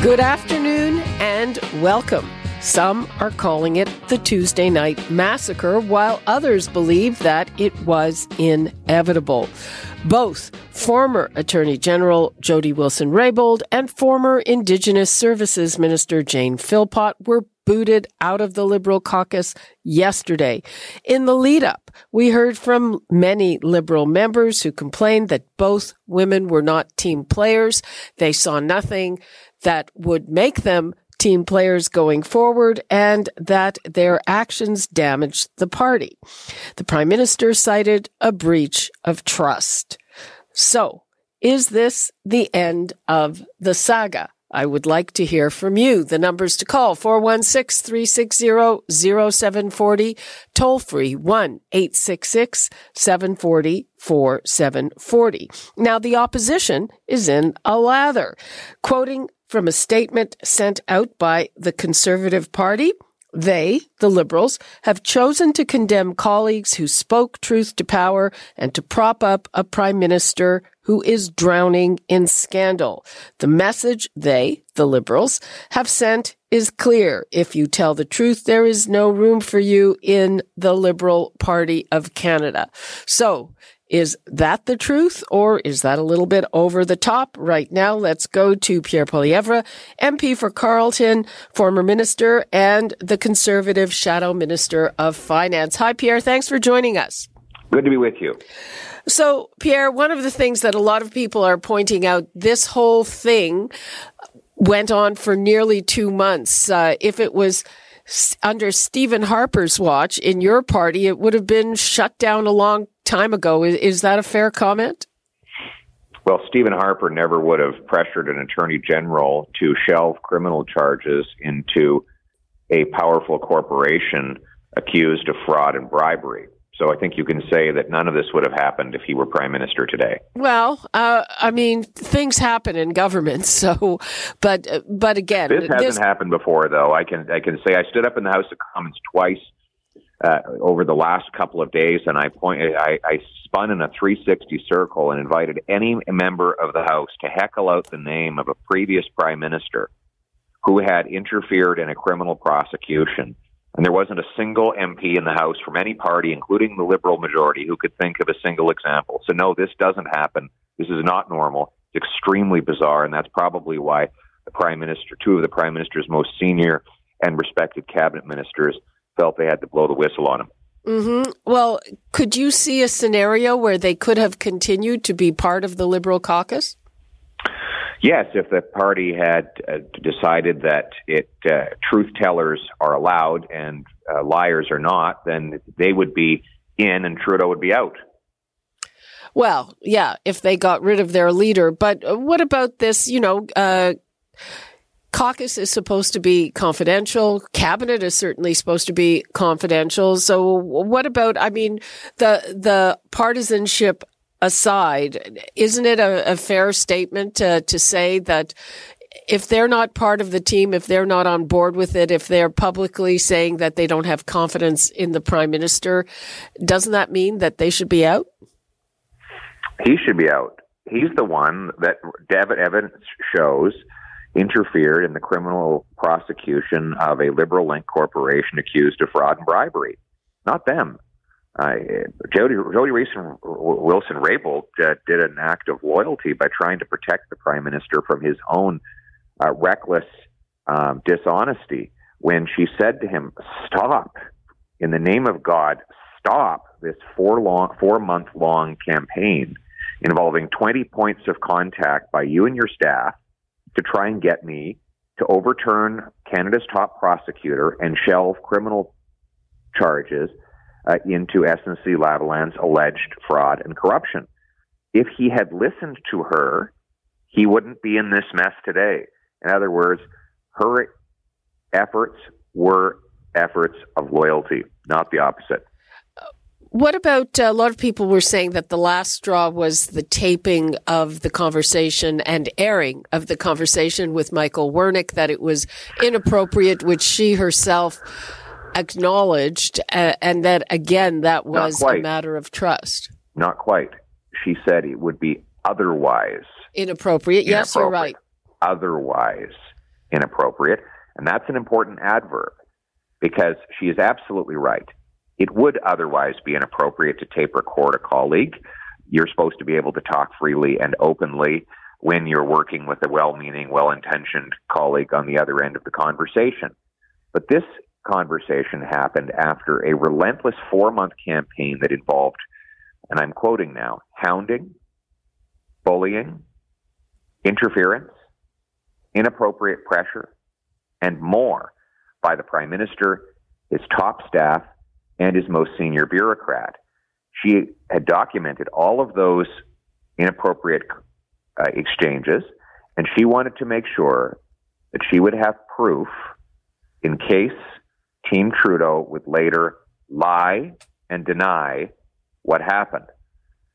Good afternoon and welcome. Some are calling it the Tuesday Night Massacre, while others believe that it was inevitable. Both former Attorney General Jody Wilson Raybould and former Indigenous Services Minister Jane Philpott were booted out of the Liberal caucus yesterday. In the lead up, we heard from many Liberal members who complained that both women were not team players. They saw nothing that would make them team players going forward and that their actions damaged the party. The prime minister cited a breach of trust. So, is this the end of the saga? I would like to hear from you. The numbers to call 416 360 0740, toll free 1 866 740 4740. Now, the opposition is in a lather. Quoting from a statement sent out by the Conservative Party. They, the Liberals, have chosen to condemn colleagues who spoke truth to power and to prop up a prime minister who is drowning in scandal. The message they, the Liberals, have sent is clear. If you tell the truth, there is no room for you in the Liberal Party of Canada. So, is that the truth or is that a little bit over the top? Right now, let's go to Pierre Poilievre, MP for Carleton, former minister and the conservative shadow minister of finance. Hi, Pierre. Thanks for joining us. Good to be with you. So, Pierre, one of the things that a lot of people are pointing out, this whole thing went on for nearly two months. Uh, if it was under Stephen Harper's watch in your party, it would have been shut down a long time ago. Is, is that a fair comment? Well, Stephen Harper never would have pressured an attorney general to shelve criminal charges into a powerful corporation accused of fraud and bribery. So I think you can say that none of this would have happened if he were prime minister today. Well, uh, I mean, things happen in government. So, but but again, this hasn't this... happened before, though. I can I can say I stood up in the House of Commons twice uh, over the last couple of days, and I pointed, I, I spun in a 360 circle and invited any member of the House to heckle out the name of a previous prime minister who had interfered in a criminal prosecution. And there wasn't a single MP in the House from any party, including the Liberal majority, who could think of a single example. So, no, this doesn't happen. This is not normal. It's extremely bizarre, and that's probably why the Prime Minister, two of the Prime Minister's most senior and respected cabinet ministers, felt they had to blow the whistle on him. Mm-hmm. Well, could you see a scenario where they could have continued to be part of the Liberal caucus? Yes, if the party had uh, decided that it uh, truth tellers are allowed and uh, liars are not, then they would be in and Trudeau would be out. Well, yeah, if they got rid of their leader. But uh, what about this? You know, uh, caucus is supposed to be confidential. Cabinet is certainly supposed to be confidential. So what about, I mean, the, the partisanship aside, isn't it a, a fair statement to, to say that if they're not part of the team, if they're not on board with it, if they're publicly saying that they don't have confidence in the prime minister, doesn't that mean that they should be out? He should be out. He's the one that evidence shows interfered in the criminal prosecution of a liberal link corporation accused of fraud and bribery. Not them. Uh, Jody, Jody Wilson, Wilson Raybould uh, did an act of loyalty by trying to protect the prime minister from his own uh, reckless um, dishonesty when she said to him, "Stop, in the name of God, stop this four long, four month long campaign involving 20 points of contact by you and your staff to try and get me to overturn Canada's top prosecutor and shelve criminal charges uh, into SNC Lavalin's alleged fraud and corruption. If he had listened to her, he wouldn't be in this mess today. In other words, her efforts were efforts of loyalty, not the opposite. What about uh, a lot of people were saying that the last straw was the taping of the conversation and airing of the conversation with Michael Wernick, that it was inappropriate, which she herself acknowledged, uh, and that again, that was a matter of trust. Not quite. She said it would be otherwise inappropriate. Yes, you're right. Otherwise inappropriate. And that's an important adverb because she is absolutely right. It would otherwise be inappropriate to tape record a colleague. You're supposed to be able to talk freely and openly when you're working with a well meaning, well intentioned colleague on the other end of the conversation. But this conversation happened after a relentless four month campaign that involved, and I'm quoting now, hounding, bullying, interference, inappropriate pressure, and more by the Prime Minister, his top staff, and his most senior bureaucrat. She had documented all of those inappropriate uh, exchanges, and she wanted to make sure that she would have proof in case Team Trudeau would later lie and deny what happened.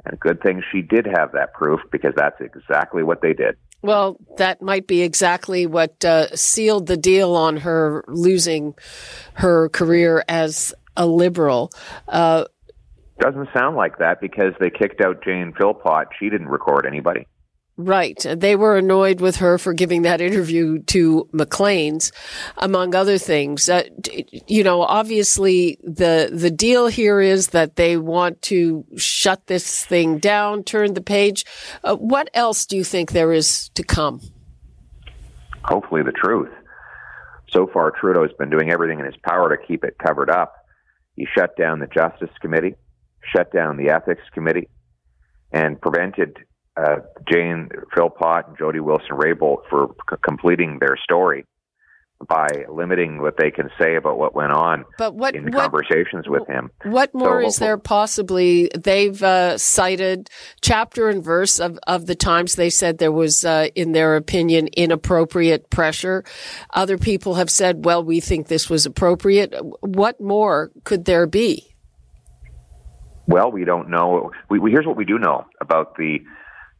And good thing she did have that proof because that's exactly what they did. Well, that might be exactly what uh, sealed the deal on her losing her career as a liberal. Uh, Doesn't sound like that because they kicked out Jane Philpott. She didn't record anybody. Right. They were annoyed with her for giving that interview to Maclean's, among other things. Uh, you know, obviously the, the deal here is that they want to shut this thing down, turn the page. Uh, what else do you think there is to come? Hopefully the truth. So far, Trudeau has been doing everything in his power to keep it covered up. He shut down the Justice Committee, shut down the Ethics Committee, and prevented uh, Jane Philpott and Jody Wilson Raybould for c- completing their story by limiting what they can say about what went on but what, in what, conversations with him. What more so, is there possibly? They've uh, cited chapter and verse of, of the times they said there was, uh, in their opinion, inappropriate pressure. Other people have said, well, we think this was appropriate. What more could there be? Well, we don't know. We, we, here's what we do know about the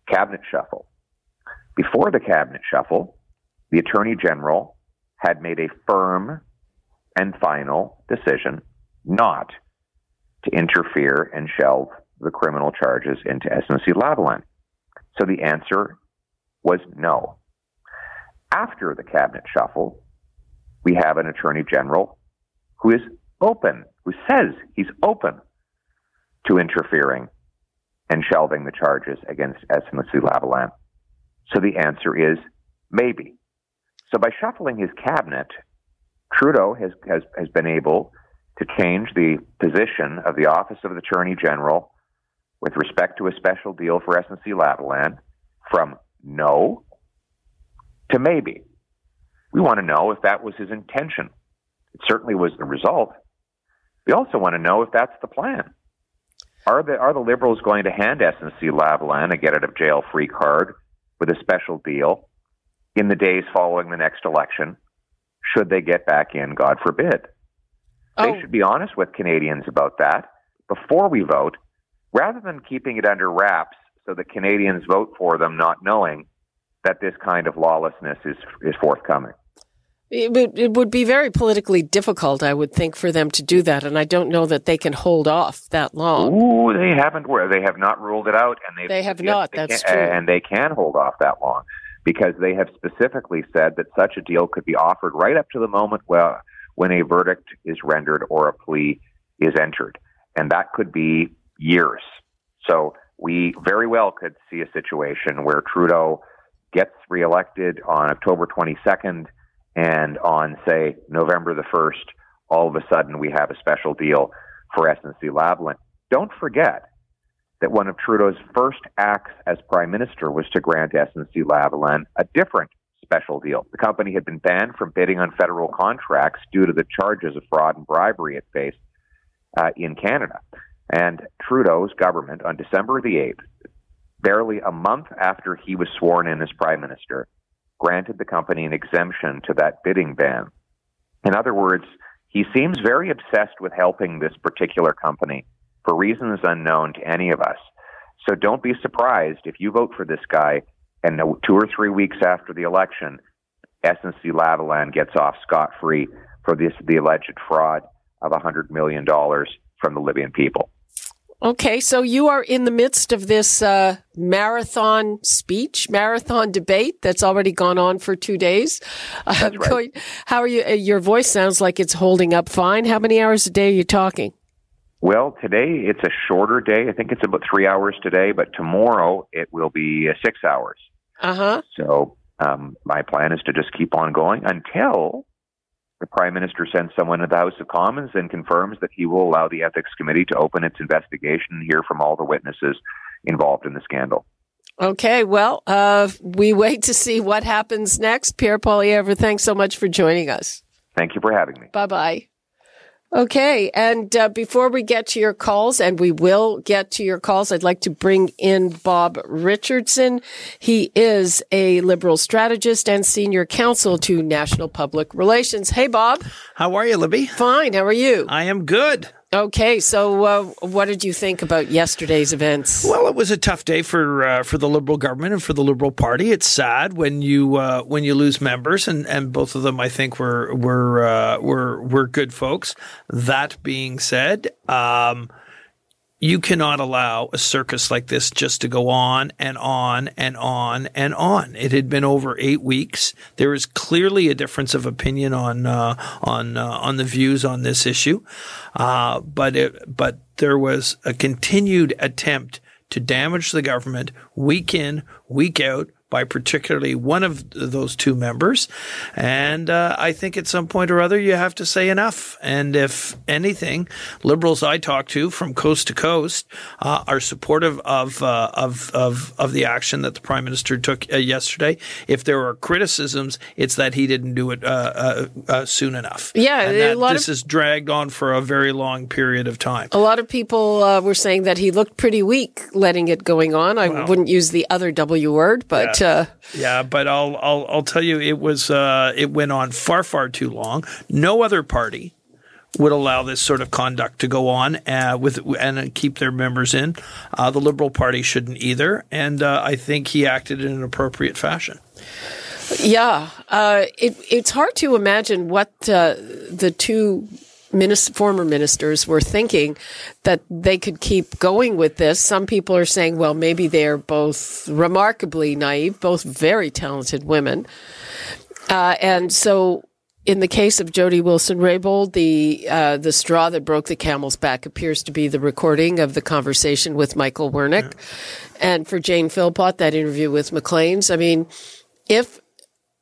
cabinet shuffle. Before the cabinet shuffle, the Attorney General had made a firm and final decision not to interfere and shelve the criminal charges into SNC-Lavalin. So the answer was no. After the cabinet shuffle, we have an attorney general who is open, who says he's open to interfering and shelving the charges against SNC-Lavalin. So the answer is maybe. So by shuffling his cabinet, Trudeau has, has, has been able to change the position of the Office of the Attorney General with respect to a special deal for SNC-Lavalin from no to maybe. We want to know if that was his intention. It certainly was the result. We also want to know if that's the plan. Are the are the Liberals going to hand SNC-Lavalin a get out of jail free card with a special deal in the days following the next election? Should they get back in, God forbid? Oh. They should be honest with Canadians about that before we vote, rather than keeping it under wraps so that Canadians vote for them not knowing that this kind of lawlessness is is forthcoming. It would, it would be very politically difficult, I would think, for them to do that, and I don't know that they can hold off that long. Ooh, they haven't. They have not ruled it out, and they have not. They that's can, true, and they can hold off that long because they have specifically said that such a deal could be offered right up to the moment where, when a verdict is rendered or a plea is entered, and that could be years. So we very well could see a situation where Trudeau gets reelected on October 22nd and on, say, November the 1st, all of a sudden we have a special deal for SNC-Lavalin. Don't forget that one of Trudeau's first acts as prime minister was to grant SNC-Lavalin a different special deal. The company had been banned from bidding on federal contracts due to the charges of fraud and bribery it faced uh, in Canada. And Trudeau's government, on December the 8th, barely a month after he was sworn in as prime minister, granted the company an exemption to that bidding ban. In other words, he seems very obsessed with helping this particular company for reasons unknown to any of us. So don't be surprised if you vote for this guy and two or three weeks after the election, SNC Lavalin gets off scot free for this the alleged fraud of $100 million from the Libyan people. Okay, so you are in the midst of this uh, marathon speech, marathon debate that's already gone on for two days. That's right. Going, how are you? Uh, your voice sounds like it's holding up fine. How many hours a day are you talking? Well, today it's a shorter day. I think it's about three hours today, but tomorrow it will be uh, six hours. Uh huh. So um, my plan is to just keep on going until the Prime Minister sends someone to the House of Commons and confirms that he will allow the Ethics Committee to open its investigation and hear from all the witnesses involved in the scandal. Okay, well, uh, we wait to see what happens next. Pierre Poilievre, thanks so much for joining us. Thank you for having me. Bye bye. Okay. And uh, before we get to your calls, and we will get to your calls, I'd like to bring in Bob Richardson. He is a liberal strategist and senior counsel to National Public Relations. Hey, Bob. How are you, Libby? Fine. How are you? I am good. Okay, so uh, what did you think about yesterday's events? Well, it was a tough day for uh, for the Liberal government and for the Liberal Party. It's sad when you uh, when you lose members, and, and both of them, I think, were were uh, were were good folks. That being said, um, you cannot allow a circus like this just to go on and on and on and on. It had been over eight weeks. There is clearly a difference of opinion on uh, on uh, on the views on this issue, uh, but it, but there was a continued attempt to damage the government week in, week out, by particularly one of those two members. And uh, I think at some point or other you have to say enough. And if anything, liberals I talk to from coast to coast uh, are supportive of, uh, of, of of the action that the prime minister took uh, yesterday. If there are criticisms, it's that he didn't do it uh, uh, soon enough. Yeah, and that this of, has dragged on for a very long period of time. A lot of people were saying that he looked pretty weak letting it going on. I well, wouldn't use the other W word, but. Yeah uh, yeah, but I'll I'll I'll tell you, it was uh, it went on far far too long. No other party would allow this sort of conduct to go on uh, with and keep their members in. Uh, the Liberal Party shouldn't either, and uh, I think he acted in an appropriate fashion. Yeah, uh, it, it's hard to imagine what uh, the two former ministers were thinking that they could keep going with this. Some people are saying, well, maybe they're both remarkably naive, both very talented women. Uh, and so in the case of Jody Wilson Raybould, the uh, the straw that broke the camel's back appears to be the recording of the conversation with Michael Wernick, yeah. and for Jane Philpott, that interview with Maclean's. I mean, if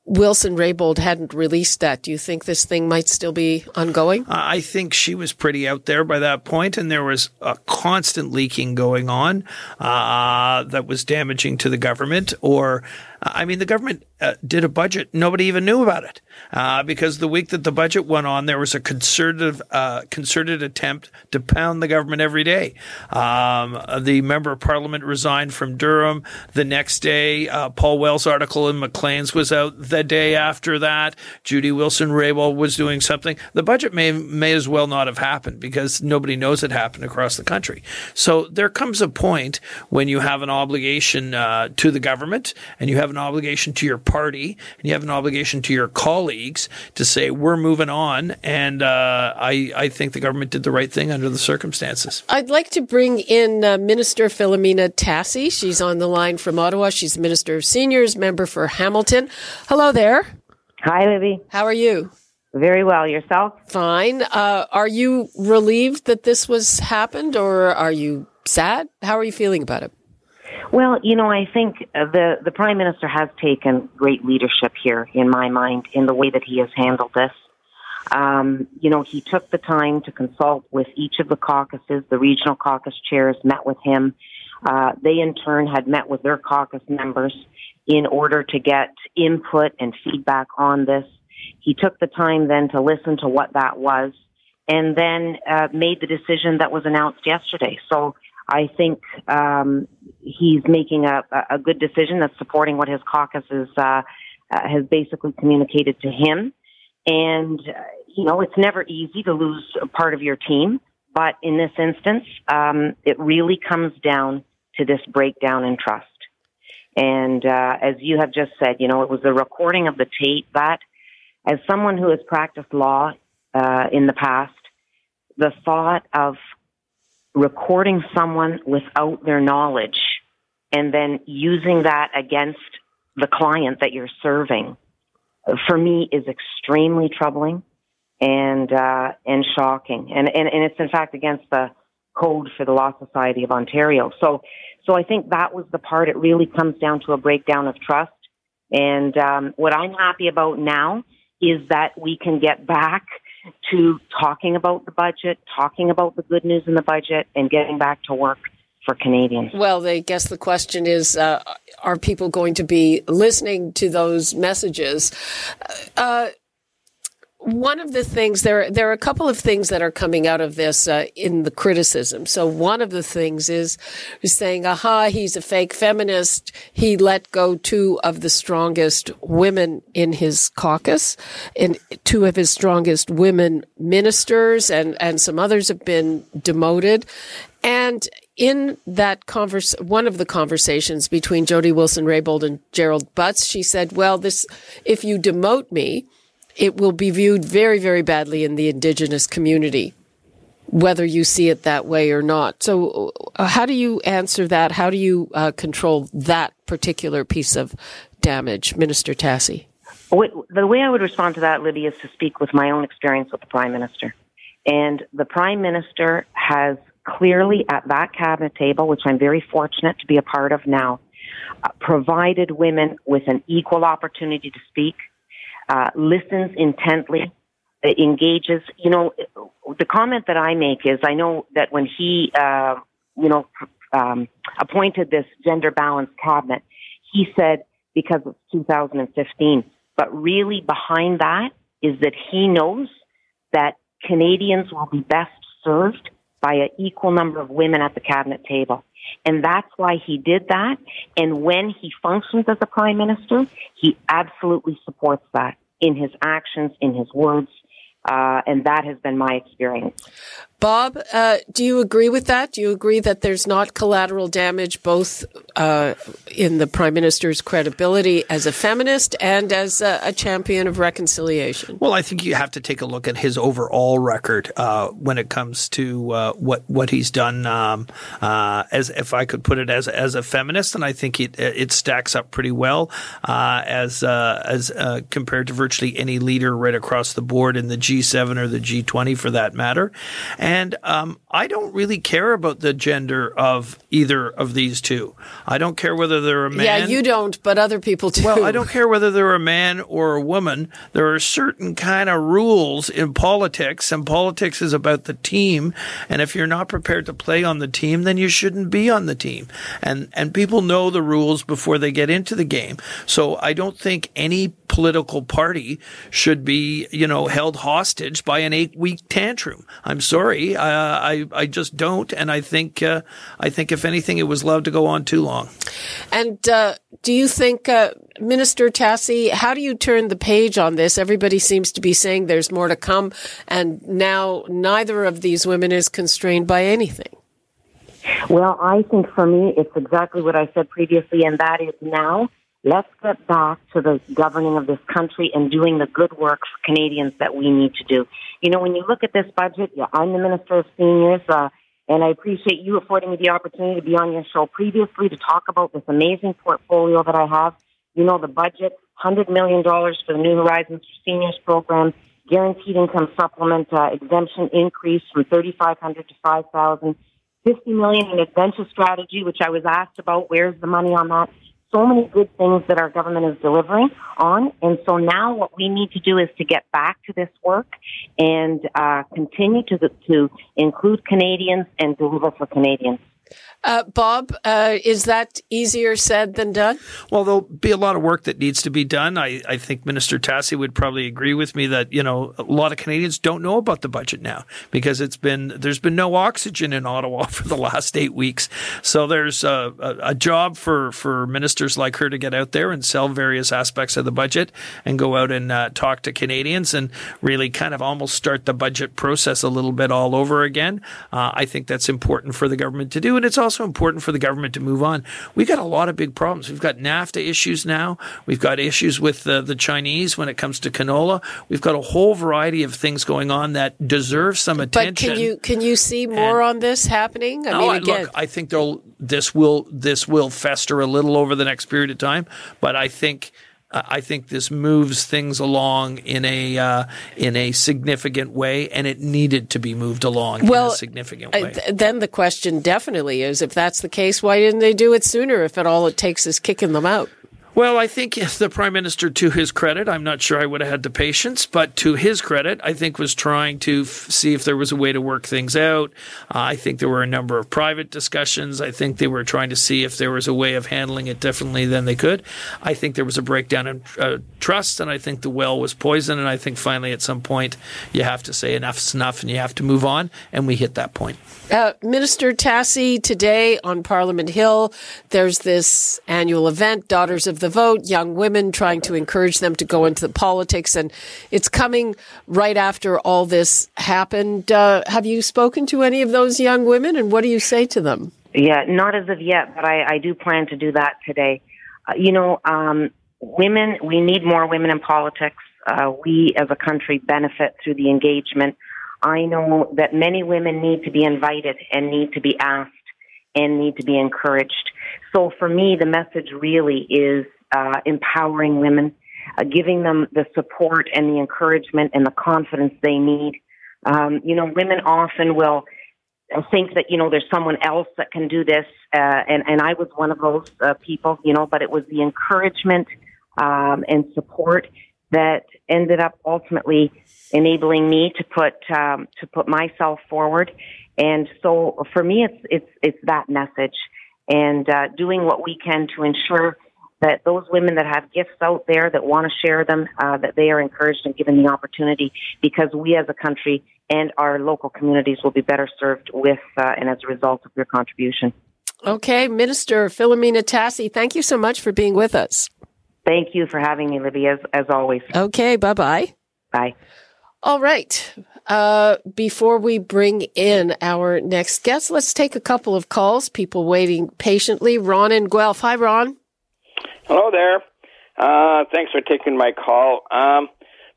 Wilson Raybould hadn't released that, do you think this thing might still be ongoing? I think she was pretty out there by that point, and there was a constant leaking going on uh, that was damaging to the government. Or, I mean, the government uh, did a budget, nobody even knew about it uh, because the week that the budget went on, there was a concerted uh, concerted attempt to pound the government every day. Um, the member of parliament resigned from Durham. The next day, uh, Paul Wells' article in Maclean's was out. The day after that, Judy Wilson Raybould was doing something. The budget may may as well not have happened because nobody knows it happened across the country. So there comes a point when you have an obligation uh, to the government and you have an obligation to your party and you have an obligation to your colleagues to say we're moving on. And uh, I, I think the government did the right thing under the circumstances. I'd like to bring in uh, Minister Filomena Tassi. She's on the line from Ottawa. She's Minister of Seniors, member for Hamilton. Hello there. Hi, Libby. How are you? Very well. Yourself? Fine. Uh, are you relieved that this was happened, or are you sad? How are you feeling about it? Well, you know, I think the the prime minister has taken great leadership here, in my mind, in the way that he has handled this. Um, you know, he took the time to consult with each of the caucuses. The regional caucus chairs met with him. Uh, they, in turn, had met with their caucus members in order to get input and feedback on this. He took the time then to listen to what that was and then uh, made the decision that was announced yesterday. So I think um, he's making a, a good decision that's supporting what his caucus is uh, uh, has basically communicated to him. And, uh, you know, it's never easy to lose a part of your team. But in this instance, um, it really comes down to this breakdown in trust. And uh, as you have just said, you know, it was the recording of the tape that, as someone who has practiced law uh, in the past, the thought of recording someone without their knowledge and then using that against the client that you're serving, for me, is extremely troubling and uh, and shocking. And, and and it's in fact against the code for the Law Society of Ontario. So so I think that was the part. It really comes down to a breakdown of trust. And um, what I'm happy about now is that we can get back to talking about the budget, talking about the good news in the budget, and getting back to work for Canadians. Well, I guess the question is uh, are people going to be listening to those messages? Uh, one of the things there there are a couple of things that are coming out of this uh, in the criticism. So one of the things is, saying, "Aha, he's a fake feminist. He let go two of the strongest women in his caucus, and two of his strongest women ministers, and and some others have been demoted." And in that converse, one of the conversations between Jody Wilson Raybould and Gerald Butts, she said, "Well, this if you demote me." It will be viewed very, very badly in the indigenous community, whether you see it that way or not. So, uh, how do you answer that? How do you uh, control that particular piece of damage, Minister Tassi? The way I would respond to that, Libby, is to speak with my own experience with the Prime Minister. And the Prime Minister has clearly at that cabinet table, which I'm very fortunate to be a part of now, uh, provided women with an equal opportunity to speak, uh, listens intently, uh, engages. You know, the comment that I make is I know that when he, uh, you know, um, appointed this gender balanced cabinet, he said because it's 2015. But really behind that is that he knows that Canadians will be best served by an equal number of women at the cabinet table. And that's why he did that. And when he functions as a prime minister, he absolutely supports that in his actions, in his words. Uh, and that has been my experience. Bob, uh, do you agree with that? Do you agree that there's not collateral damage both uh, in the Prime Minister's credibility as a feminist and as a, a, champion of reconciliation? Well, I think you have to take a look at his overall record uh, when it comes to uh, what what he's done. Um, uh, as if I could put it as as a feminist, and I think it it stacks up pretty well as as compared to virtually any leader right across the board in the G7 or the G20 for that matter. And and um, I don't really care about the gender of either of these two. I don't care whether they're a man. Yeah, you don't, but other people do. Well, I don't care whether they're a man or a woman. There are certain kind of rules in politics, and politics is about the team. And if you're not prepared to play on the team, then you shouldn't be on the team. And and people know the rules before they get into the game. So I don't think any political party should be, you know, held hostage by an eight week tantrum. I'm sorry. Uh, I I just don't, and I think uh, I think if anything, it was allowed to go on too long. And uh, do you think, uh, Minister Tassi, how do you turn the page on this? Everybody seems to be saying there's more to come, and now neither of these women is constrained by anything. Well, I think for me, it's exactly what I said previously, and that is now let's get back to the governing of this country and doing the good work for Canadians that we need to do. You know, when you look at this budget, yeah, I'm the Minister of Seniors, uh, and I appreciate you affording me the opportunity to be on your show previously to talk about this amazing portfolio that I have. You know, the budget, $100 million for the New Horizons for Seniors program, guaranteed income supplement uh, exemption increase from 3500 to 5000 50 million in adventure strategy, which I was asked about. Where's the money on that? So many good things that our government is delivering on. And so now what we need to do is to get back to this work and uh, continue to, to include Canadians and deliver for Canadians. Uh, Bob, uh, is that easier said than done? Well, there'll be a lot of work that needs to be done. I, I think Minister Tassi would probably agree with me that, you know, a lot of Canadians don't know about the budget now because it's been, there's been no oxygen in Ottawa for the last eight weeks. So there's a, a, a job for, for ministers like her to get out there and sell various aspects of the budget and go out and uh, talk to Canadians and really kind of almost start the budget process a little bit all over again. Uh, I think that's important for the government to do. And it's also important for the government to move on. We've got a lot of big problems. We've got NAFTA issues now. We've got issues with uh, the Chinese when it comes to canola. We've got a whole variety of things going on that deserve some attention. But can you can you see more and, on this happening? I mean, again, look, I think this will this will fester a little over the next period of time, but I think I think this moves things along in a uh, in a significant way, and it needed to be moved along well, in a significant way. Th- then the question definitely is, if that's the case, why didn't they do it sooner? If it all it takes is kicking them out. Well, I think the prime minister, to his credit, I'm not sure I would have had the patience, but to his credit, I think was trying to f- see if there was a way to work things out. Uh, I think there were a number of private discussions. I think they were trying to see if there was a way of handling it differently than they could. I think there was a breakdown in uh, trust, and I think the well was poisoned. And I think finally, at some point, you have to say enough's enough, and you have to move on. And we hit that point. Uh, Minister Tassi, today on Parliament Hill, there's this annual event, Daughters of the Vote, young women trying to encourage them to go into the politics. And it's coming right after all this happened. Uh, have you spoken to any of those young women and what do you say to them? Yeah, not as of yet, but I, I do plan to do that today. Uh, you know, um, women, we need more women in politics. Uh, we as a country benefit through the engagement I know that many women need to be invited and need to be asked and need to be encouraged. So for me, the message really is uh, empowering women, uh, giving them the support and the encouragement and the confidence they need. Um, you know, women often will think that you know there's someone else that can do this, uh, and and I was one of those uh, people, you know. But it was the encouragement um, and support that ended up ultimately enabling me to put um, to put myself forward. And so for me, it's it's it's that message and uh, doing what we can to ensure that those women that have gifts out there that want to share them, uh, that they are encouraged and given the opportunity, because we as a country and our local communities will be better served with uh, and as a result of your contribution. Okay, Minister Filomena Tassi, thank you so much for being with us. Thank you for having me, Libby, as, as always. Okay, bye bye bye. All right. Uh, before we bring in our next guest, let's take a couple of calls. People waiting patiently. Ron and Guelph. Hi, Ron. Hello there. Uh, thanks for taking my call. Um,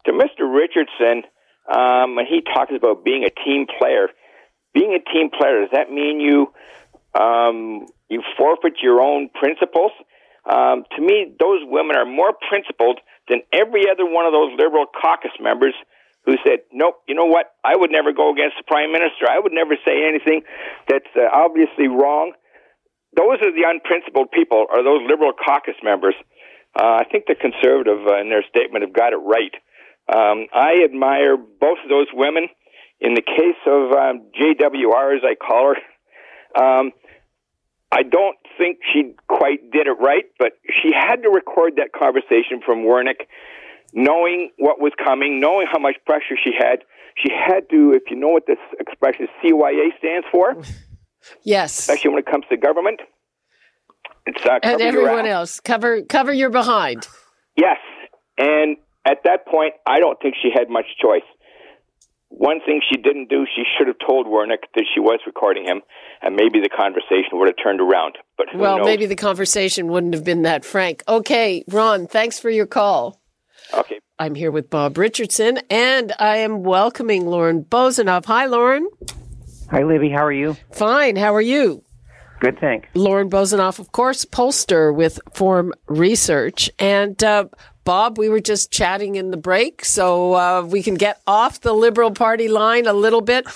to Mr. Richardson, um, when he talks about being a team player, being a team player, does that mean you um, you forfeit your own principles? Um, to me, those women are more principled than every other one of those Liberal caucus members who said, "Nope, you know what? I would never go against the prime minister. I would never say anything that's uh, obviously wrong." Those are the unprincipled people, are those liberal caucus members. Uh, I think the conservative uh, in their statement have got it right. Um, I admire both of those women. In the case of um, JWR, as I call her, um, I don't think she quite did it right, but she had to record that conversation from Wernick knowing what was coming, knowing how much pressure she had, she had to, if you know what this expression CYA stands for. Yes. Especially when it comes to government. It's uh, and everyone else cover cover your behind. Yes, and at that point, I don't think she had much choice. One thing she didn't do, she should have told Wernick that she was recording him, and maybe the conversation would have turned around. But well, knows? maybe the conversation wouldn't have been that frank. Okay, Ron, thanks for your call. Okay. I'm here with Bob Richardson, and I am welcoming Lorne Bozinoff. Hi, Lorne. Hi, Libby. How are you? Fine. How are you? Good, thanks. Lorne Bozinoff, of course, pollster with Forum Research. And uh, Bob, we were just chatting in the break, so uh, we can get off the Liberal Party line a little bit.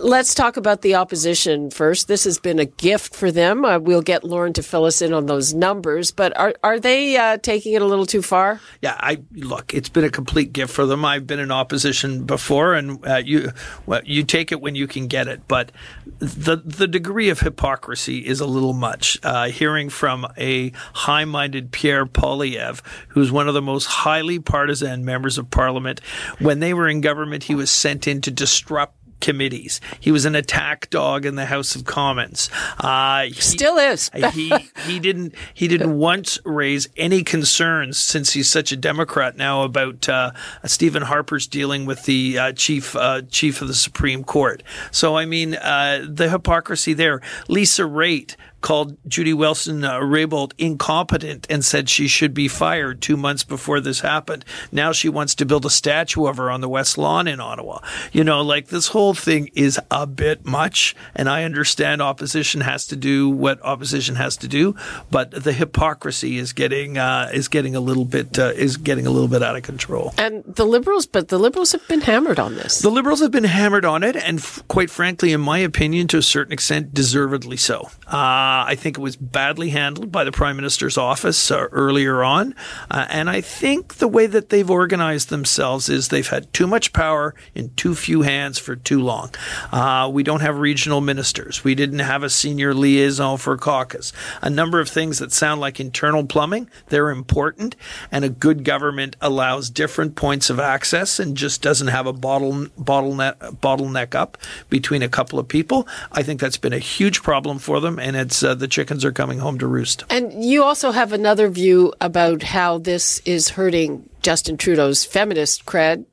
Let's talk about the opposition first. This has been a gift for them. Uh, we'll get Lorne to fill us in on those numbers, but are are they uh, taking it a little too far? Yeah, I look. It's been a complete gift for them. I've been in opposition before, and uh, you well, you take it when you can get it. But the the degree of hypocrisy is a little much. Uh, hearing from a high minded Pierre Poilievre, who's one of the most highly partisan members of Parliament, when they were in government, he was sent in to disrupt committees. He was an attack dog in the House of Commons. Uh, he, Still is. he he didn't he didn't once raise any concerns since he's such a Democrat now about uh, Stephen Harper's dealing with the uh, chief uh, chief of the Supreme Court. So I mean uh, the hypocrisy there. Lisa Raitt called Judy Wilson uh, Raybould incompetent and said she should be fired two months before this happened. Now she wants to build a statue of her on the West Lawn in Ottawa. You know, like this whole thing is a bit much, and I understand opposition has to do what opposition has to do, but the hypocrisy is getting uh, is getting a little bit uh, is getting a little bit out of control. And the Liberals, but the Liberals have been hammered on this. The Liberals have been hammered on it, and f- quite frankly, in my opinion, to a certain extent, deservedly so. Uh, uh, I think it was badly handled by the Prime Minister's office uh, earlier on. Uh, and I think the way that they've organized themselves is they've had too much power in too few hands for too long. Uh, we don't have regional ministers. We didn't have a senior liaison for caucus. A number of things that sound like internal plumbing, they're important. And a good government allows different points of access and just doesn't have a bottle, bottleneck, bottleneck up between a couple of people. I think that's been a huge problem for them. And it's uh, the chickens are coming home to roost. And you also have another view about how this is hurting Justin Trudeau's feminist cred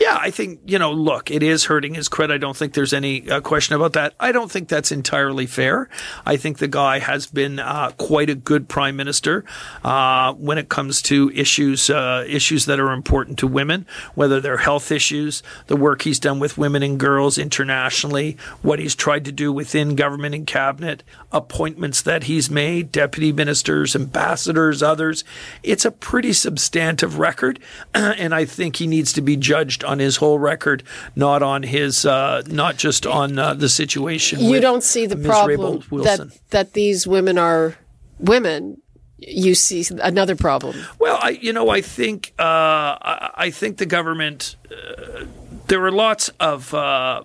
yeah, I think, you know, look, it is hurting his credit. I don't think there's any uh, question about that. I don't think that's entirely fair. I think the guy has been uh, quite a good prime minister uh, when it comes to issues uh, issues that are important to women, whether they're health issues, the work he's done with women and girls internationally, what he's tried to do within government and cabinet, appointments that he's made, deputy ministers, ambassadors, others. It's a pretty substantive record, and I think he needs to be judged judged on his whole record, not on his, uh, not just on uh, the situation. You don't see the Ms. problem that that these women are women. You see another problem. Well, I, you know, I think uh, I, I, think the government. Uh, there were lots of uh,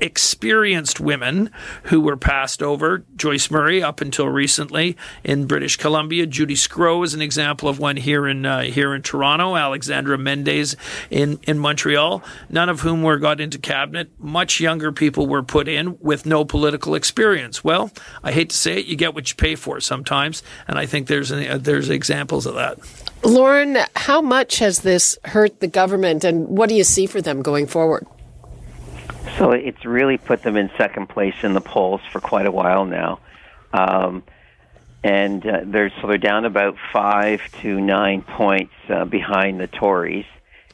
experienced women who were passed over. Joyce Murray, up until recently in British Columbia. Judy Sgro is an example of one here in uh, here in Toronto. Alexandra Mendès in in Montreal. None of whom were got into cabinet. Much younger people were put in with no political experience. Well, I hate to say it, you get what you pay for sometimes, and I think there's an, uh, there's examples of that. Lorne, how much has this hurt the government, and what do you see for them going forward? So it's really put them in second place in the polls for quite a while now. Um, and uh, they're so they're down about five to nine points uh, behind the Tories,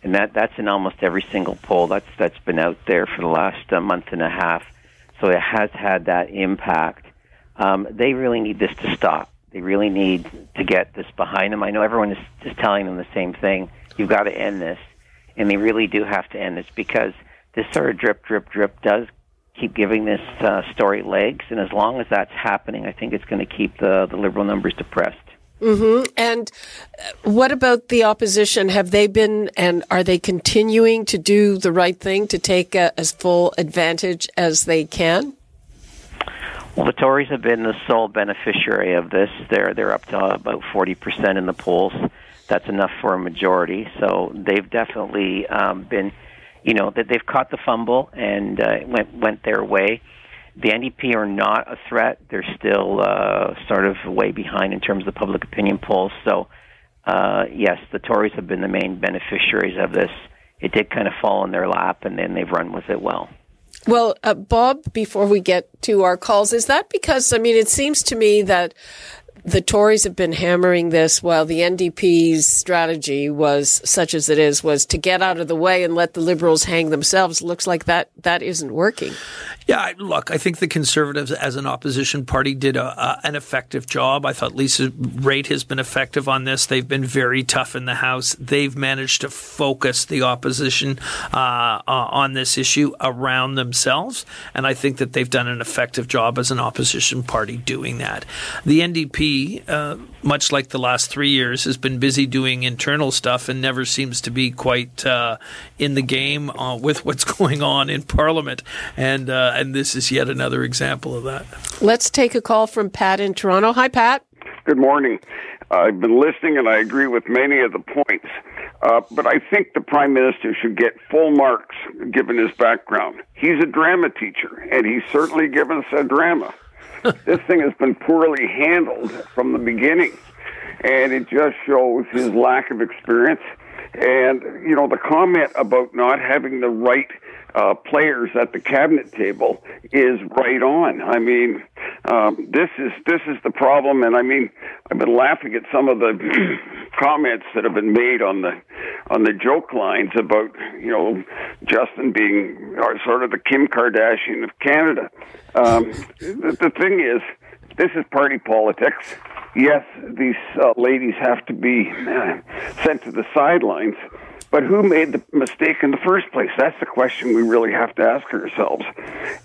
and that that's in almost every single poll that's that's been out there for the last uh, month and a half. So it has had that impact. Um, they really need this to stop. They really need to get this behind them. I know everyone is just telling them the same thing. You've got to end this, and they really do have to end this because this sort of drip, drip, drip does keep giving this uh, story legs, and as long as that's happening, I think it's going to keep the the liberal numbers depressed. Mm-hmm. And uh, what about the opposition? Have they been and are they continuing to do the right thing to take a, as full advantage as they can? Well, the Tories have been the sole beneficiary of this. They're they're up to about forty percent in the polls. That's enough for a majority. So they've definitely um, been you know that they've caught the fumble and uh, went went their way. The NDP are not a threat; they're still uh, sort of way behind in terms of the public opinion polls. So, uh, yes, the Tories have been the main beneficiaries of this. It did kind of fall in their lap, and then they've run with it well. Well, uh, Bob, before we get to our calls, is that because, I mean, it seems to me that the Tories have been hammering this while the NDP's strategy was such as it is was to get out of the way and let the Liberals hang themselves. Looks like that that isn't working. Yeah, look, I think the Conservatives as an opposition party did a, an effective job. I thought Lisa Raitt has been effective on this. They've been very tough in the House. They've managed to focus the opposition uh, uh, on this issue around themselves, and I think that they've done an effective job as an opposition party doing that. The NDP, uh, much like the last three years, has been busy doing internal stuff and never seems to be quite uh, in the game uh, with what's going on in Parliament, and uh, and this is yet another example of that. Let's take a call from Pat in Toronto. Hi, Pat. Good morning. I've been listening and I agree with many of the points, uh, but I think the Prime Minister should get full marks given his background. He's a drama teacher, and he's certainly given us a drama. This thing has been poorly handled from the beginning, and it just shows his lack of experience. And, you know, the comment about not having the right uh, players at the cabinet table is right on. I mean, um, this is this is the problem, and I mean, I've been laughing at some of the comments that have been made on the on the joke lines about you know Justin being or sort of the Kim Kardashian of Canada. Um, the, the thing is, this is party politics. Yes, these uh, ladies have to be uh, sent to the sidelines but who made the mistake in the first place? That's the question we really have to ask ourselves.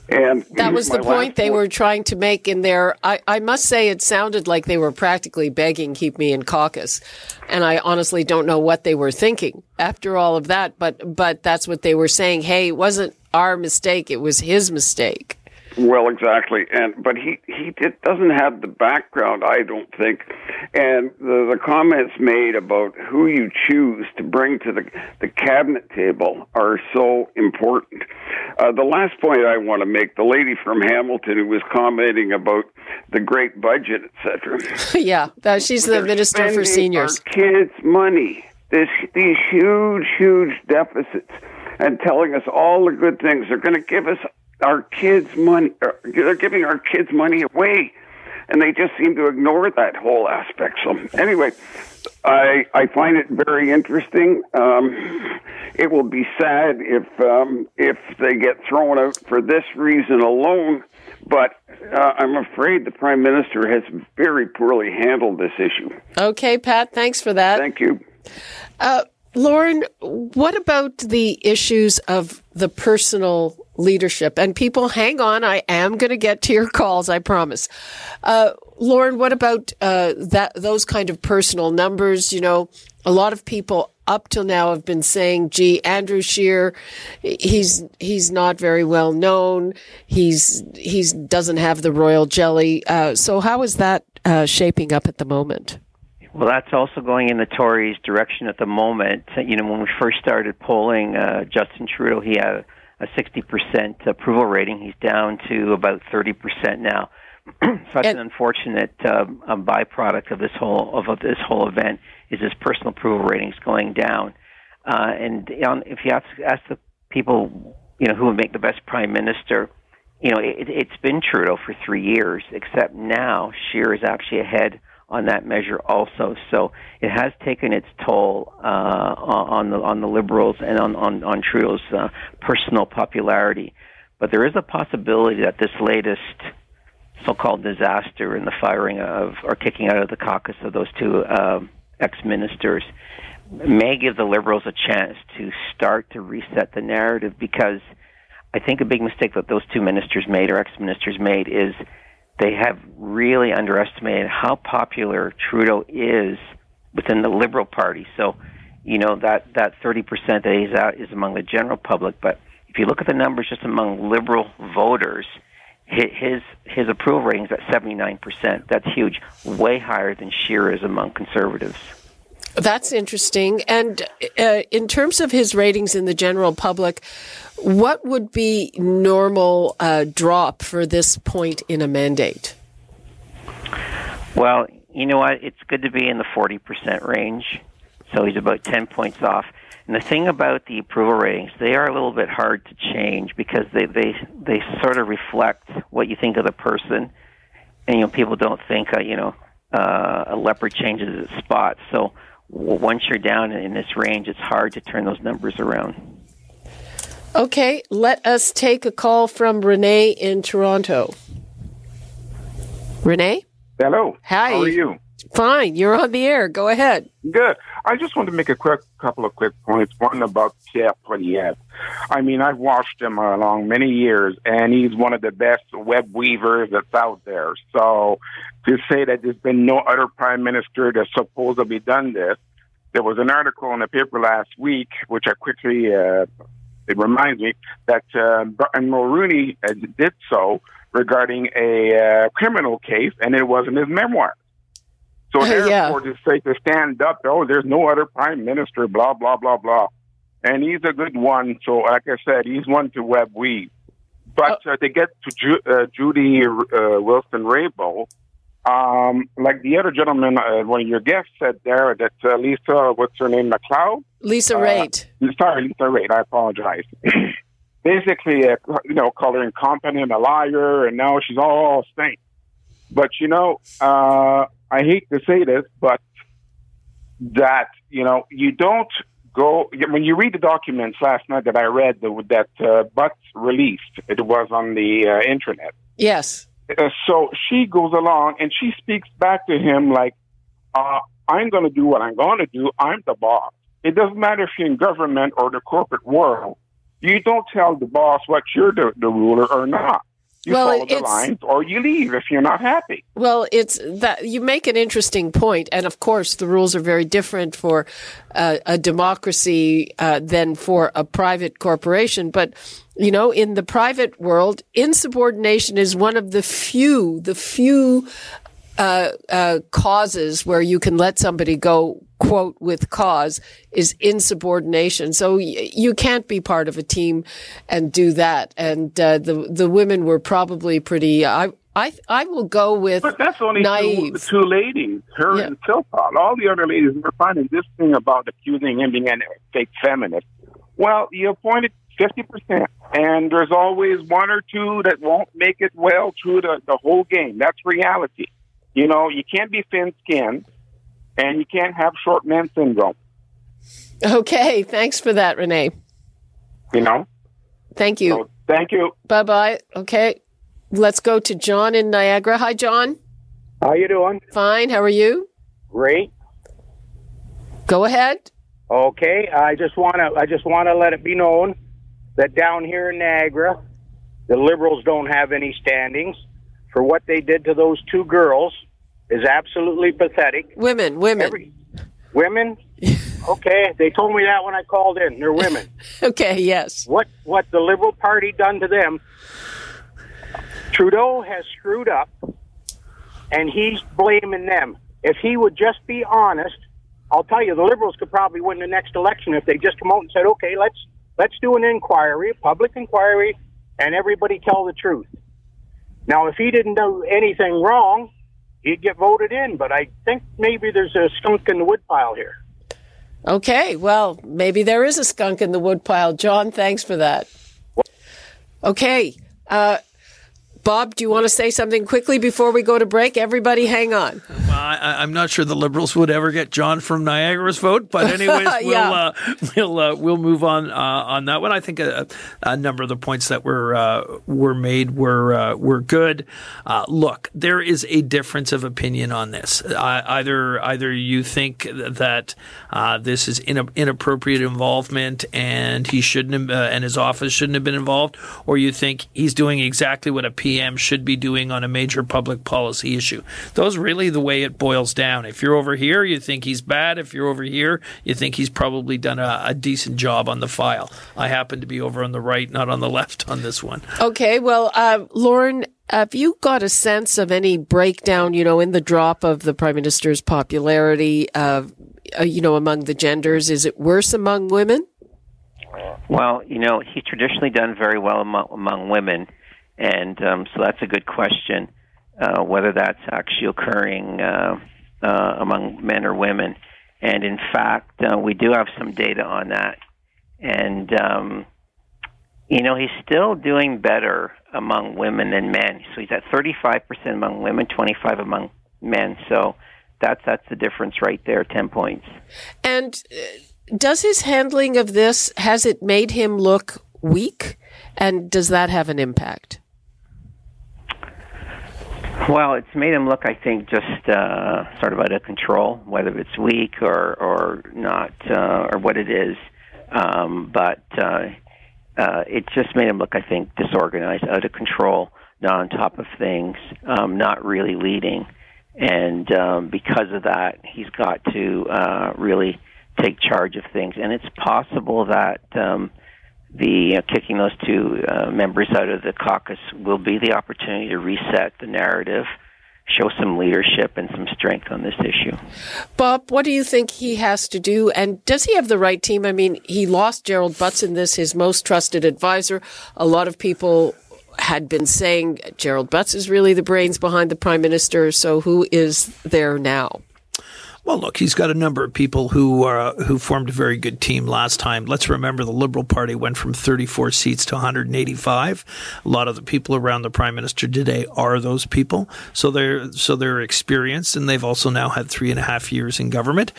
And that was the point they point. were trying to make in their. I, I must say, it sounded like they were practically begging "Keep me in caucus," and I honestly don't know what they were thinking after all of that. But but that's what they were saying. Hey, it wasn't our mistake; it was his mistake. Well, exactly, and but he he did, doesn't have the background, I don't think, and the, the comments made about who you choose to bring to the the cabinet table are so important. Uh, the last point I want to make: the lady from Hamilton who was commenting about the great budget, etc. yeah, that, she's the minister for seniors. Kids' money. This these huge, huge deficits and telling us all the good things. They're going to give us our kids' money. They're giving our kids' money away, and they just seem to ignore that whole aspect. So anyway, I I find it very interesting. Um, it will be sad if um, if they get thrown out for this reason alone. But uh, I'm afraid the prime minister has very poorly handled this issue. Okay, Pat. Thanks for that. Thank you. Uh, Lorne, what about the issues of the personal leadership? And people, hang on, I am going to get to your calls, I promise. Uh, Lorne, what about uh, that? Those kind of personal numbers? You know, a lot of people up till now have been saying, "Gee, Andrew Scheer, he's he's not very well known. He's he's doesn't have the royal jelly." Uh, so, how is that uh, shaping up at the moment? Well, that's also going in the Tories' direction at the moment. You know, when we first started polling, uh, Justin Trudeau, he had a 60% approval rating. He's down to about 30% now. Such an unfortunate uh, byproduct of this whole of of, this whole event is his personal approval ratings going down. Uh, and you know, if you ask, ask the people, you know, who would make the best prime minister, you know, it, it's been Trudeau for three years. Except now, Scheer is actually ahead on that measure also. So it has taken its toll uh, on the on the liberals and on on, on Trudeau's uh, personal popularity. But there is a possibility that this latest so-called disaster in the firing of or kicking out of the caucus of those two uh, ex-ministers may give the liberals a chance to start to reset the narrative because I think a big mistake that those two ministers made or ex-ministers made is they have really underestimated how popular Trudeau is within the Liberal Party. So, you know that that thirty percent that he's out is among the general public, but if you look at the numbers just among Liberal voters, his his approval rating is at seventy nine percent. That's huge, way higher than Scheer is among Conservatives. That's interesting. And uh, in terms of his ratings in the general public, what would be normal uh, drop for this point in a mandate? Well, you know what? It's good to be in the 40% range. So he's about 10 points off. And the thing about the approval ratings, they are a little bit hard to change because they, they, they sort of reflect what you think of the person. And, you know, people don't think, uh, you know, uh, a leopard changes its spots. So once you're down in this range, it's hard to turn those numbers around. Okay, let us take a call from Renee in Toronto. Renee? Hello. Hi. How are you? Fine. You're on the air. Go ahead. Good. I just want to make a quick couple of quick points. One about Pierre Poilievre. I mean, I've watched him along many years, and he's one of the best web weavers that's out there. So to say that there's been no other prime minister that's supposedly done this, there was an article in the paper last week, which I quickly, uh, it reminds me that uh, Brian Mulroney uh, did so regarding a uh, criminal case, and it was in his memoir. So therefore, Yeah. to say to stand up, oh, there's no other prime minister, blah blah blah blah, and he's a good one. So, like I said, he's one to web weave. But uh, to get to Ju- uh, Judy uh, Wilson Raybould, um, like the other gentleman, uh, one of your guests said there that uh, Lisa, what's her name, McLeod? Lisa Uh, Raitt. Sorry, Lisa Raitt. I apologize. Basically, uh, you know, call her incompetent, a liar, and now she's all saint. But you know, uh, I hate to say this, but that you know, you don't go when you read the documents last night that I read the, that uh, Butts released. It was on the uh, internet. Yes. Uh, so she goes along and she speaks back to him like, uh, I'm going to do what I'm going to do. I'm the boss. It doesn't matter if you're in government or the corporate world. You don't tell the boss what you're the, the ruler or not. You Well, follow the it's- lines or you leave if you're not happy. Well, it's that you make an interesting point, and of course, the rules are very different for uh, a democracy uh, than for a private corporation. But you know, in the private world, insubordination is one of the few, the few uh, uh, causes where you can let somebody go quote with cause is insubordination. So y- you can't be part of a team and do that. And uh, the the women were probably pretty. I I I will go with But that's only two, naive. two ladies, her Yeah. and Philpott. All the other ladies were finding this thing about accusing him being a fake feminist. Well, you appointed 50%, and there's always one or two that won't make it well through the, the whole game. That's reality. You know, you can't be thin skinned, and you can't have short man syndrome, Okay, thanks for that, Renee. you know? Thank you. So, thank you. Bye bye. Okay, let's go to John in Niagara. Hi, John. How you doing? Fine. How are you? Great. Go ahead. Okay, I just want to I just want to let it be known that down here in Niagara, the Liberals don't have any standings for what they did to those two girls is absolutely pathetic. Women, women. Every, women, okay, they told me that when I called in. They're women. Okay, yes. what what the Liberal Party done to them? Trudeau has screwed up, and he's blaming them. If he would just be honest, I'll tell you, the Liberals could probably win the next election if they just come out and said, "Okay, let's let's do an inquiry, a public inquiry, and everybody tell the truth." Now, if he didn't do anything wrong, he'd get voted in. But I think maybe there's a skunk in the woodpile here. Okay, well, maybe there is a skunk in the woodpile. John, thanks for that. Okay, uh, Bob, do you want to say something quickly before we go to break? Everybody, hang on. I, I- I'm not sure the Liberals would ever get John from Niagara's vote, but anyways, we'll Yeah. uh, we'll uh, we'll move on uh, on that one. I think a, a number of the points that were uh, were made were uh, were good. Uh, look, there is a difference of opinion on this. Uh, either either you think that uh, this is ina- inappropriate involvement and he shouldn't have, uh, and his office shouldn't have been involved, or you think he's doing exactly what a PM should be doing on a major public policy issue. Those really the way it boils down. If you're over here, you think he's bad. If you're over here, you think he's probably done a, a decent job on the file. I happen to be over on the right, not on the left on this one. Okay, well, uh, Lorne, have you got a sense of any breakdown, you know, in the drop of the Prime Minister's popularity, uh, uh, you know, among the genders? Is it worse among women? Well, you know, he's traditionally done very well among, among women, and um, so that's a good question uh, whether that's actually occurring uh, uh, among men or women. And in fact, uh, we do have some data on that, and um, you know, he's still doing better among women than men. So he's at 35% among women, 25 among men. So that's that's the difference right there, 10 points. And uh, does his handling of this has it made him look weak? And does that have an impact? Well, it's made him look, I think, just uh, sort of out of control, whether it's weak or or not, uh, or what it is. Um, but uh, uh, it just made him look, I think, disorganized, out of control, not on top of things, um, not really leading. And um, because of that, he's got to uh, really take charge of things. And it's possible that um, the uh, kicking those two uh, members out of the caucus will be the opportunity to reset the narrative, show some leadership and some strength on this issue. Bob, what do you think he has to do? And does he have the right team? I mean, he lost Gerald Butts in this, his most trusted advisor. A lot of people had been saying Gerald Butts is really the brains behind the prime minister. So who is there now? Well, look, he's got a number of people who uh, who formed a very good team last time. Let's remember the Liberal Party went from 34 seats to 185. A lot of the people around the Prime Minister today are those people, so they're so they're experienced, and they've also now had three and a half years in government.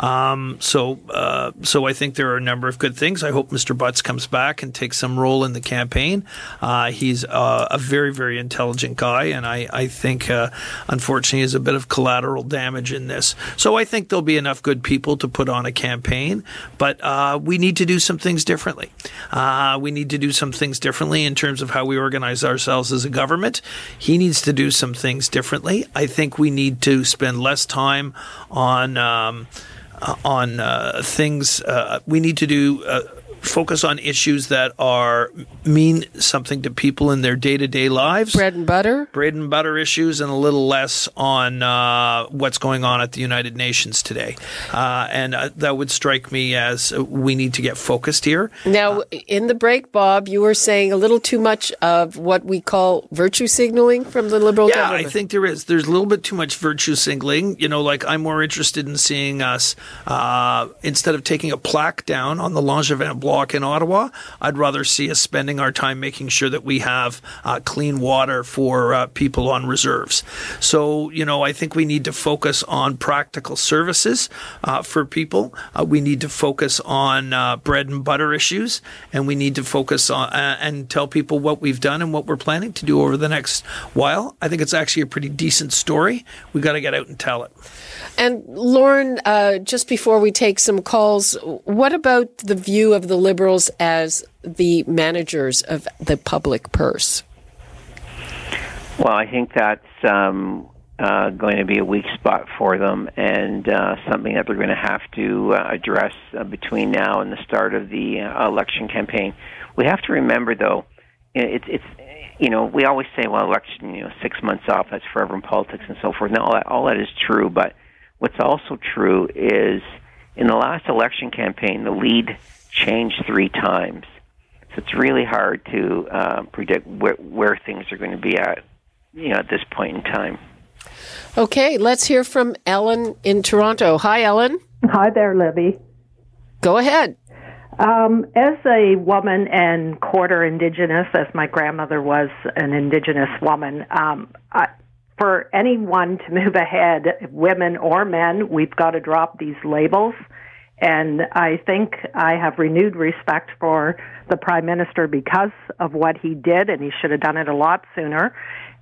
Um, so uh, so I think there are a number of good things. I hope Mr. Butts comes back and takes some role in the campaign. Uh, he's uh, a very very intelligent guy, and I I think uh, unfortunately is a bit of collateral damage in this. So I think there'll be enough good people to put on a campaign, but uh, we need to do some things differently. Uh, we need to do some things differently in terms of how we organize ourselves as a government. He needs to do some things differently. I think we need to spend less time on. Um, uh, on uh, things uh, we need to do focus on issues that are mean something to people in their day to day lives. Bread and butter. Bread and butter issues, and a little less on uh, what's going on at the United Nations today. Uh, and uh, that would strike me as we need to get focused here. Now, in the break, Bob, you were saying a little too much of what we call virtue signaling from the Liberal yeah, government. I think there is. There's a little bit too much virtue signaling. You know, like I'm more interested in seeing us uh, instead of taking a plaque down on the Langevin block in Ottawa. I'd rather see us spending our time making sure that we have uh, clean water for uh, people on reserves. So, you know, I think we need to focus on practical services uh, for people. Uh, we need to focus on uh, bread and butter issues, and we need to focus on uh, and tell people what we've done and what we're planning to do over the next while. I think it's actually a pretty decent story. We got to get out and tell it. And Lorne, just before we take some calls, what about the view of the Liberals as the managers of the public purse? Well, I think that's um, uh, going to be a weak spot for them and uh, something that they're going to have to uh, address uh, between now and the start of the uh, election campaign. We have to remember, though, it's it's you know we always say, well, election, you know, six months off, that's forever in politics and so forth. Now, all that, all that is true, but what's also true is in the last election campaign, the lead changed three times. So it's really hard to uh, predict where, where things are going to be at, you know, at this point in time. Okay, let's hear from Ellen in Toronto. Hi, Ellen. Hi there, Libby. Go ahead. Um, as a woman and quarter Indigenous, as my grandmother was an Indigenous woman, um, I, for anyone to move ahead, women or men, we've got to drop these labels. And I think I have renewed respect for the Prime Minister because of what he did, and he should have done it a lot sooner.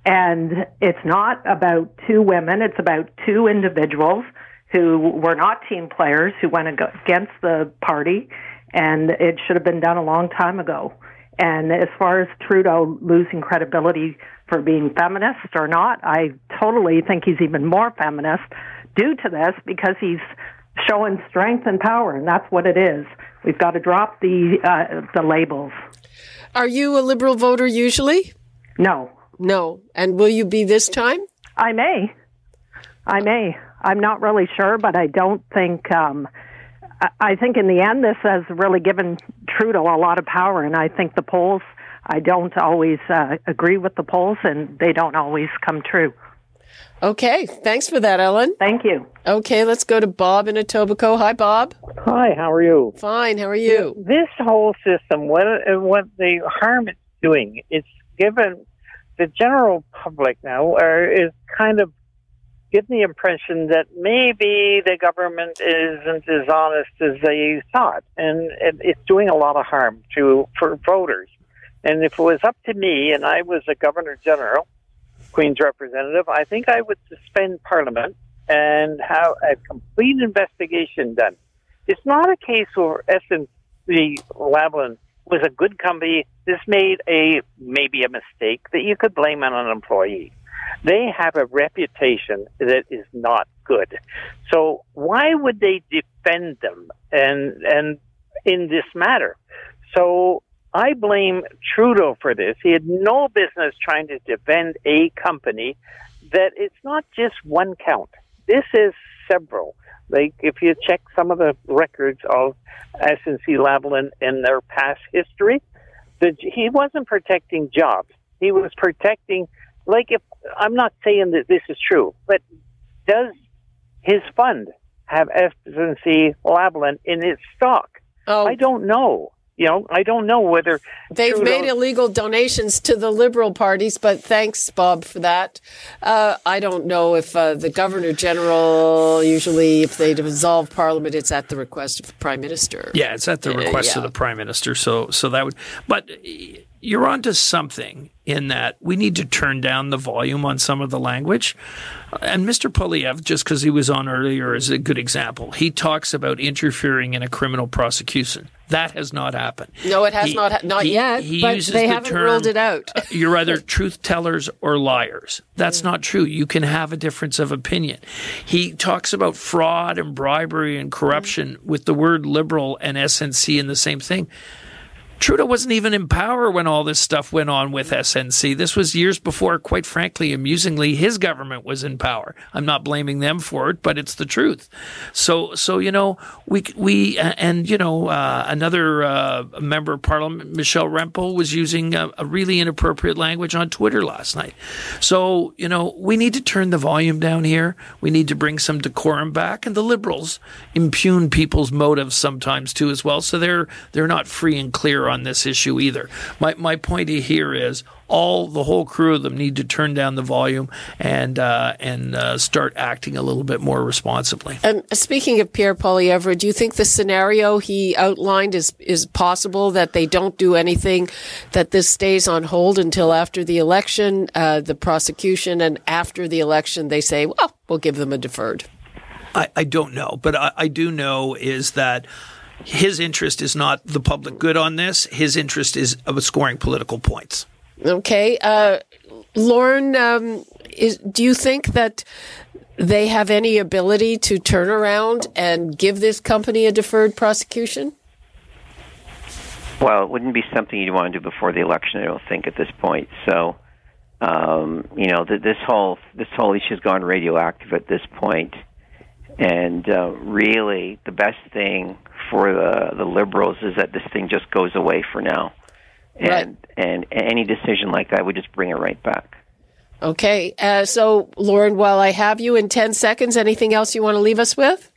And it's not about two women, it's about two individuals who were not team players, who went against the party, and it should have been done a long time ago. And as far as Trudeau losing credibility for being feminist or not, I totally think he's even more feminist due to this because he's showing strength and power, and that's what it is. We've got to drop the uh, the labels. Are you a liberal voter usually? No. No. And will you be this time? I may. I may. I'm not really sure, but I don't think. Um, I think in the end, this has really given Trudeau a lot of power, and I think the polls. I don't always uh, agree with the polls, and they don't always come true. Okay, thanks for that, Ellen. Thank you. Okay, let's go to Bob in Etobicoke. Hi, Bob. Hi, how are you? Fine, how are you? This whole system, what what the harm it's doing, it's given the general public now are, is kind of given the impression that maybe the government isn't as honest as they thought, and it's doing a lot of harm to for voters. And if it was up to me, and I was a governor general, Queen's representative, I think I would suspend Parliament and have a complete investigation done. It's not a case where SNC Lavalin was a good company. This made a maybe a mistake that you could blame on an employee. They have a reputation that is not good. So why would they defend them and and in this matter? So I blame Trudeau for this. He had no business trying to defend a company that it's not just one count. This is several. Like if you check some of the records of SNC Lavalin in their past history, the, he wasn't protecting jobs. He was protecting, like if I'm not saying that this is true, but does his fund have SNC Lavalin in its stock? Oh. I don't know you know, I don't know whether they've Trudeau- made illegal donations to the liberal parties, but thanks, Bob, for that. Uh, I don't know if uh, the governor general usually, if they dissolve parliament, it's at the request of the prime minister. Yeah, it's at the request uh, yeah. of the prime minister. So, so that would, but you're onto something in that we need to turn down the volume on some of the language. And Mr. Poilievre, just because he was on earlier, is a good example. He talks about interfering in a criminal prosecution. That has not happened. No, it has he, not. not he, yet. He but they the haven't term, ruled it out. you're either truth tellers or liars. That's not true. You can have a difference of opinion. He talks about fraud and bribery and corruption mm-hmm. with the word liberal and SNC in the same thing. Trudeau wasn't even in power when all this stuff went on with SNC. This was years before, quite frankly, amusingly, his government was in power. I'm not blaming them for it, but it's the truth. So, so you know, we we and you know, uh, another uh, member of Parliament, Michelle Rempel, was using a, a, really inappropriate language on Twitter last night. So, you know, we need to turn the volume down here. We need to bring some decorum back, and the Liberals impugn people's motives sometimes too, as well. So they're they're not free and clear on this issue either. My my point here is all the whole crew of them need to turn down the volume and uh, and uh, start acting a little bit more responsibly. And speaking of Pierre Poilievre, do you think the scenario he outlined is is possible that they don't do anything, that this stays on hold until after the election, uh, the prosecution, and after the election they say, well, we'll give them a deferred. I, I don't know, but I, I do know is that his interest is not the public good on this. His interest is of scoring political points. Okay. Uh, Lorne, um, is, do you think that they have any ability to turn around and give this company a deferred prosecution? Well, it wouldn't be something you'd want to do before the election, I don't think, at this point. So, um, you know, th- this whole this whole issue's gone radioactive at this point, and uh, really, the best thing for the the liberals is that this thing just goes away for now, and right. and any decision like that would just bring it right back. Okay, uh, so Lorne, while I have you in ten seconds, anything else you want to leave us with?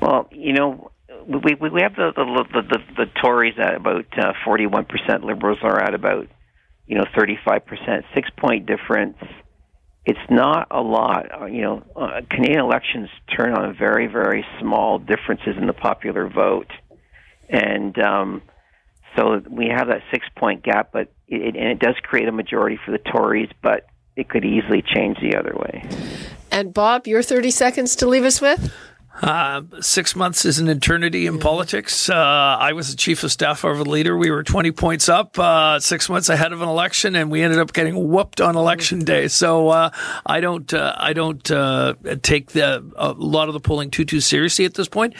Well, you know, we we, we have the the, the the the Tories at about uh, forty one percent, Liberals are at about you know thirty five percent, six point difference it's not a lot. Uh, you know, uh, Canadian elections turn on very, very small differences in the popular vote, and um, so we have that six-point gap. But it, and it does create a majority for the Tories, but it could easily change the other way. And Bob, your thirty seconds to leave us with. Uh, six months is an eternity in politics. Uh, I was the chief of staff of a leader. We were 20 points up uh, six months ahead of an election, and we ended up getting whooped on election day. So uh, I don't, uh, I don't uh, take the, a lot of the polling too too seriously at this point.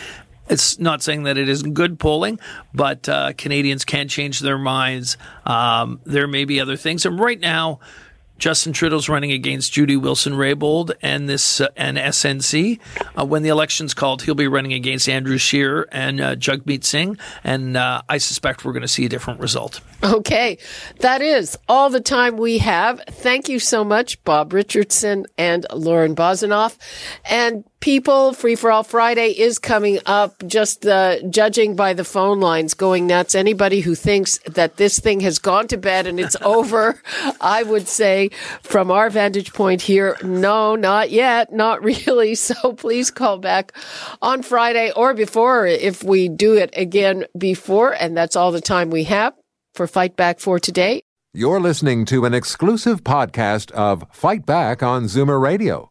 It's not saying that it isn't good polling, but Canadians can change their minds. Um, there may be other things, and right now Justin Trudeau's running against Jody Wilson-Raybould and this uh, and SNC. Uh, when the election's called, he'll be running against Andrew Scheer and uh, Jagmeet Singh, and uh, I suspect we're going to see a different result. Okay, that is all the time we have. Thank you so much, Bob Richardson and Lorne Bozinoff, and people. Free for All Friday is coming up. Just uh, judging by the phone lines going nuts. Anybody who thinks that this thing has gone to bed and it's over, I would say from our vantage point here, no, not yet, not really. So please call back on Friday or before if we do it again before. And that's all the time we have for Fight Back for today. You're listening to an exclusive podcast of Fight Back on Zoomer Radio,